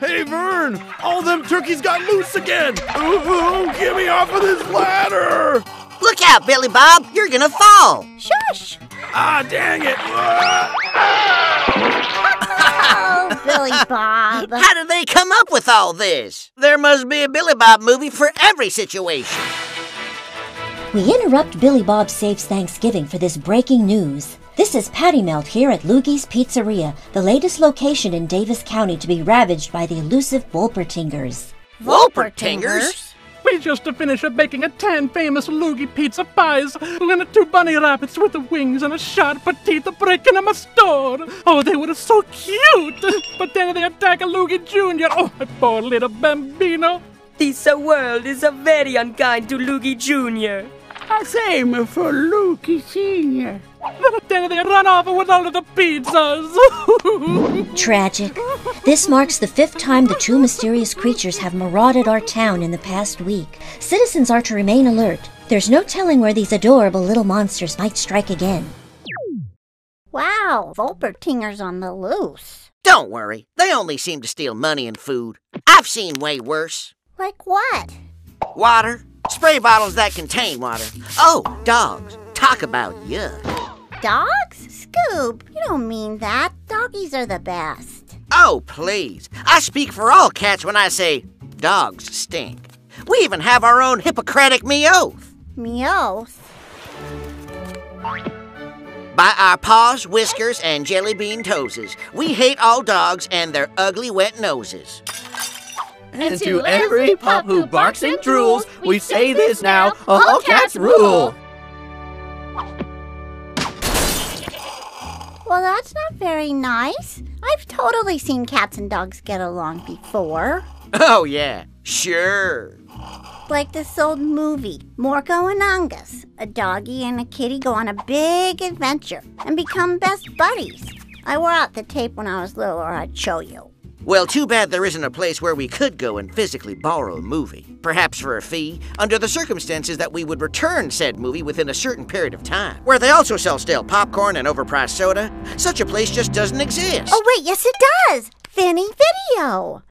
hey, Vern! All them turkeys got loose again! Ooh, get me off of this ladder! Look out, Billy Bob! You're gonna fall! Shush! Ah, dang it! Oh, Billy Bob. How did they come up with all this? There must be a Billy Bob movie for every situation. We interrupt Billy Bob Saves Thanksgiving for this breaking news. This is Patty Melt here at Loogie's Pizzeria, the latest location in Davis County to be ravaged by the elusive Wolpertingers. Wolpertingers? We just finished baking a ten famous loogie pizza pies and two bunny rabbits with wings and a sharp teeth breaking in my store. Oh, they were so cute! But then they attack a loogie junior. Oh, my poor little bambino. This world is a very unkind to Loogie Jr. Same for Loogie Senior. But then they run off with all of the pizzas. Tragic. This marks the fifth time the two mysterious creatures have marauded our town in the past week. Citizens are to remain alert. There's no telling where these adorable little monsters might strike again. Wow, Volpertinger's on the loose. Don't worry, they only seem to steal money and food. I've seen way worse. Like what? Water, spray bottles that contain water. Oh, dogs. Talk about yuck. Dogs? Scoop, you don't mean that. Doggies are the best. Oh, please. I speak for all cats when I say dogs stink. We even have our own Hippocratic me oath. Meows. By our paws, whiskers, and jelly bean toeses, we hate all dogs and their ugly wet noses. And to every pup who barks and drools, we say this now, all cats rule! Well, that's not very nice. I've totally seen cats and dogs get along before. Oh, yeah, sure. Like this old movie, Morco and Angus. A doggy and a kitty go on a big adventure and become best buddies. I wore out the tape when I was little, or I'd show you. Well, too bad there isn't a place where we could go and physically borrow a movie. Perhaps for a fee, under the circumstances that we would return said movie within a certain period of time. Where they also sell stale popcorn and overpriced soda. Such a place just doesn't exist. Oh, wait, yes, it does! Vinnie Video!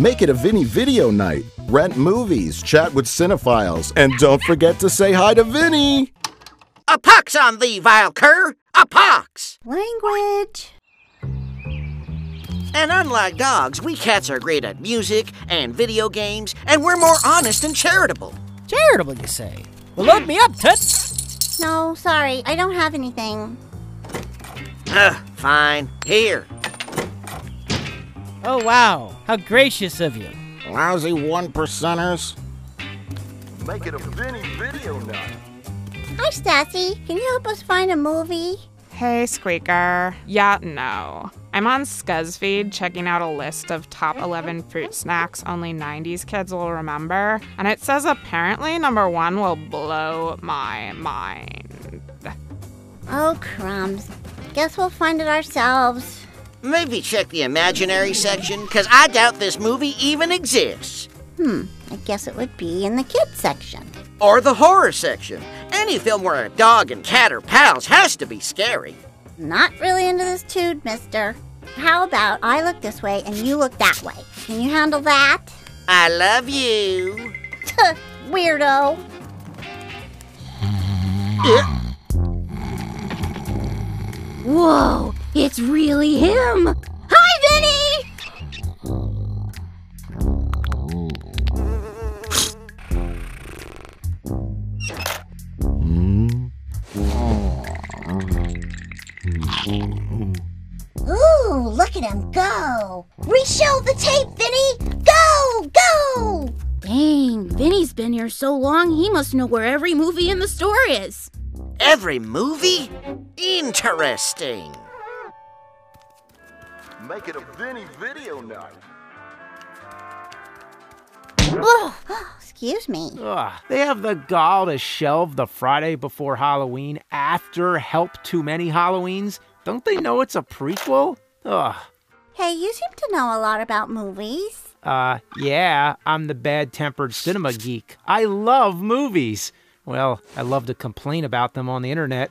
Make it a Vinnie video night. Rent movies, chat with cinephiles, and don't forget to say hi to Vinnie. A pox on thee, vile cur! A pox! Language. And unlike dogs, we cats are great at music and video games, and we're more honest and charitable. Charitable, you say? Well, load me up, Tut. No, sorry, I don't have anything. Ugh, fine. Here. Oh, wow. How gracious of you. Lousy one percenters. Make it a Vinnie video night. Hi, Stacy. Can you help us find a movie? Hey, Squeaker. Yeah, no. I'm on ScuzzFeed checking out a list of top 11 fruit snacks only 90s kids will remember, and it says apparently number one will blow my mind. Oh, crumbs. Guess we'll find it ourselves. Maybe check the imaginary section, because I doubt this movie even exists. Hmm, I guess it would be in the kids section. Or the horror section. Any film where a dog and cat are pals has to be scary. Not really into this dude, mister. How about I look this way and you look that way? Can you handle that? I love you. Weirdo. Whoa, it's really him! Look at him go! Reshow the tape, Vinnie! Go! Go! Dang, Vinnie's been here so long, he must know where every movie in the store is. Every movie? Interesting. Make it a Vinnie video night. Oh, excuse me. Ugh, they have the gall to shelve the Friday before Halloween after Help Too Many Halloweens. Don't they know it's a prequel? Ugh. Hey, you seem to know a lot about movies. Uh, yeah, I'm the bad tempered cinema geek. I love movies. Well, I love to complain about them on the internet.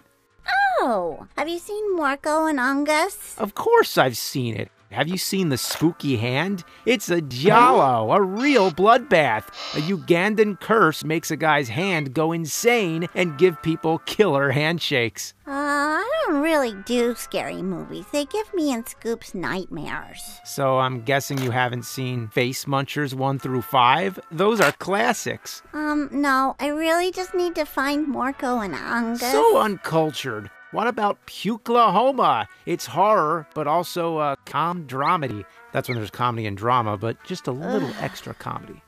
Oh, have you seen Marco and Angus? Of course I've seen it. Have you seen the spooky hand? It's a Giallo, a real bloodbath. A Ugandan curse makes a guy's hand go insane and give people killer handshakes. Uh, I don't really do scary movies. They give me and Scoops nightmares. So I'm guessing you haven't seen Face Munchers 1 through 5? Those are classics. Um, no, I really just need to find Morco and Angus. So uncultured. What about Puklahoma? It's horror, but also a com dramedy. That's when there's comedy and drama, but just a little extra comedy.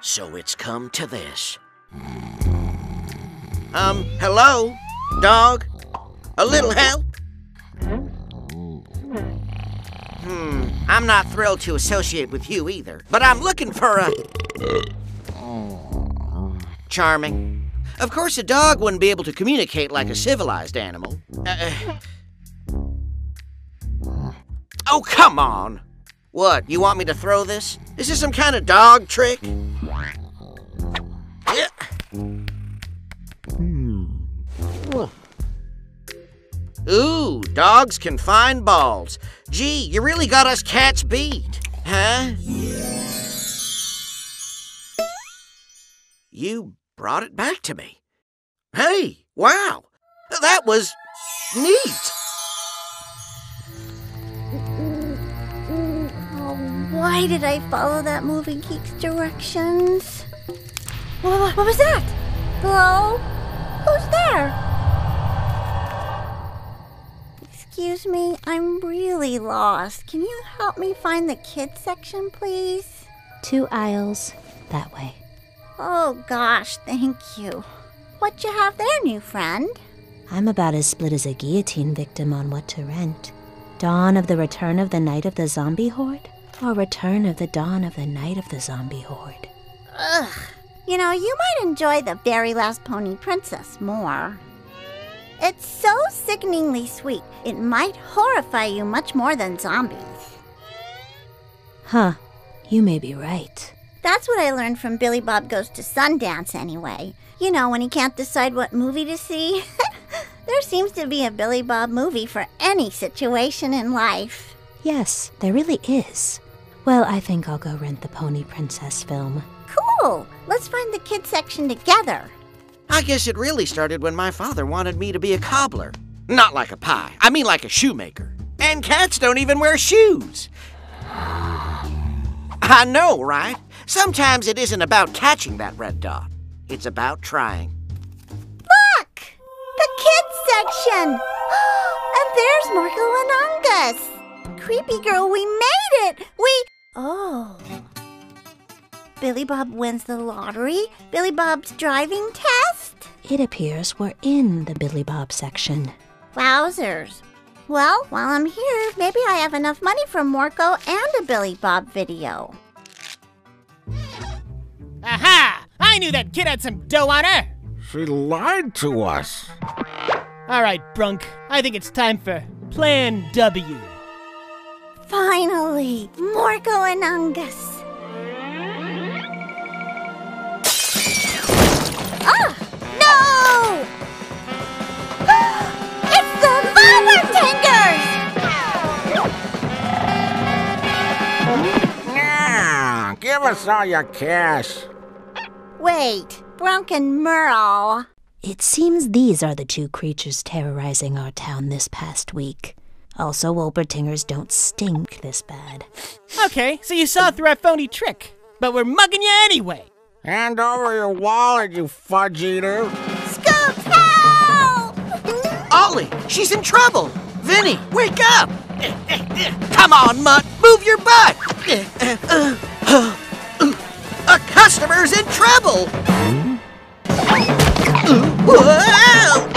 So it's come to this. Um, hello? Dog? A little help? Hmm, I'm not thrilled to associate with you either, but I'm looking for a. Charming. Of course, a dog wouldn't be able to communicate like a civilized animal. Uh, uh. Oh, come on! What, you want me to throw this? Is this some kind of dog trick? Yeah. Ooh, dogs can find balls. Gee, you really got us cats beat, huh? You brought it back to me. Hey, wow, that was neat. Oh, why did I follow that moving geek's directions? What, what was that? Hello? Who's there? Excuse me, I'm really lost. Can you help me find the kids section, please? Two aisles that way. Oh gosh, thank you. What you have there, new friend? I'm about as split as a guillotine victim on what to rent. Dawn of the Return of the Night of the Zombie Horde? Or Return of the Dawn of the Night of the Zombie Horde? Ugh. You know, you might enjoy the very last Pony Princess more. It's so sickeningly sweet, it might horrify you much more than zombies. Huh, you may be right. That's what I learned from Billy Bob Goes to Sundance, anyway. You know, when he can't decide what movie to see. there seems to be a Billy Bob movie for any situation in life. Yes, there really is. Well, I think I'll go rent the Pony Princess film. Cool! Let's find the kids section together. I guess it really started when my father wanted me to be a cobbler. Not like a pie, I mean like a shoemaker. And cats don't even wear shoes. I know, right? Sometimes it isn't about catching that red dot, it's about trying. Look! The kids section! and there's Marco and Angus! Creepy girl, we made it! We. Oh. Billy Bob wins the lottery? Billy Bob's driving test? It appears we're in the Billy Bob section. Wowzers. Well, while I'm here, maybe I have enough money for Morco and a Billy Bob video. Aha! I knew that kid had some dough on her! She lied to us. Alright, Brunk. I think it's time for Plan W. Finally! Morco and Angus! Ah! No! it's the Barber Yeah, give us all your cash. Wait, Brunk and Merle. It seems these are the two creatures terrorizing our town this past week. Also, Wolpertingers don't stink this bad. Okay, so you saw through our phony trick, but we're mugging you anyway. Hand over your wallet, you fudge eater. Scoops, help! Ollie, she's in trouble. Vinnie, wake up. Come on, Mutt, move your butt. A customer's in trouble. Whoa!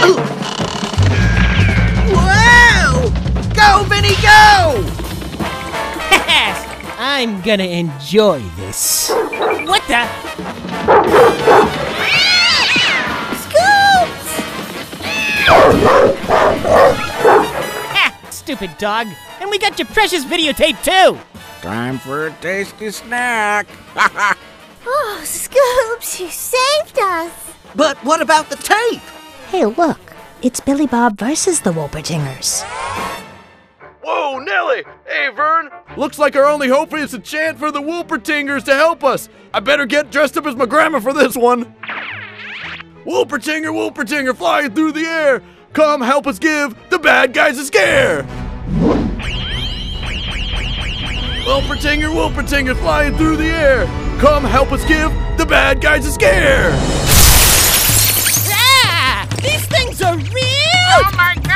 Whoa! Go, Vinnie, go! I'm gonna enjoy this. What the? Ha! Stupid dog. And we got your precious videotape too. Time for a tasty snack. oh, Scoops, you saved us. But what about the tape? Hey, look. It's Billy Bob versus the Wolpertingers. Whoa, Nelly! Hey, Vern! Looks like our only hope is a chant for the Wolpertingers to help us. I better get dressed up as my grandma for this one. Wolpertinger, Wolpertinger, flying through the air! Come help us give the bad guys a scare! Wolpertinger, Wolpertinger, flying through the air! Come help us give the bad guys a scare! Ah! These things are real! Oh my god!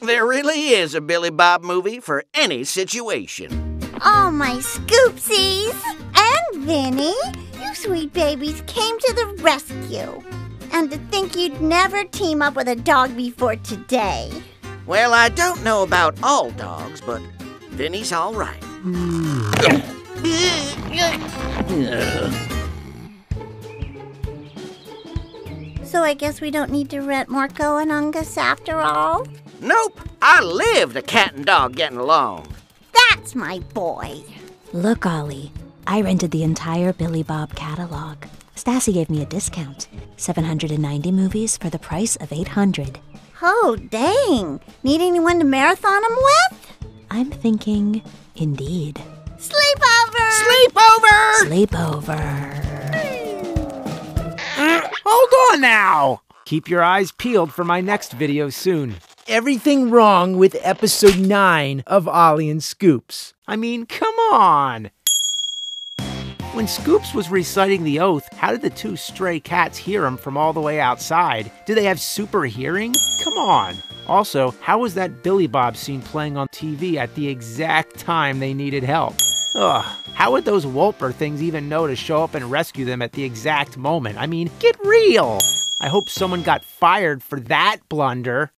There really is a Billy Bob movie for any situation. Oh, my Scoopsies! And Vinnie, you sweet babies came to the rescue. And to think you'd never team up with a dog before today. Well, I don't know about all dogs, but Vinnie's all right. So I guess we don't need to rent Marco and Ungus after all? Nope, I lived a cat and dog getting along. That's my boy. Look, Ollie, I rented the entire Billy Bob catalog. Stacy gave me a discount 790 movies for the price of 800. Oh, dang. Need anyone to marathon them with? I'm thinking, indeed. Sleepover! Sleepover! Sleepover. Uh, hold on now! Keep your eyes peeled for my next video soon. Everything wrong with episode 9 of Ollie and Scoops. I mean, come on! When Scoops was reciting the oath, how did the two stray cats hear him from all the way outside? Do they have super hearing? Come on! Also, how was that Billy Bob scene playing on TV at the exact time they needed help? Ugh, how would those Wolper things even know to show up and rescue them at the exact moment? I mean, get real! I hope someone got fired for that blunder.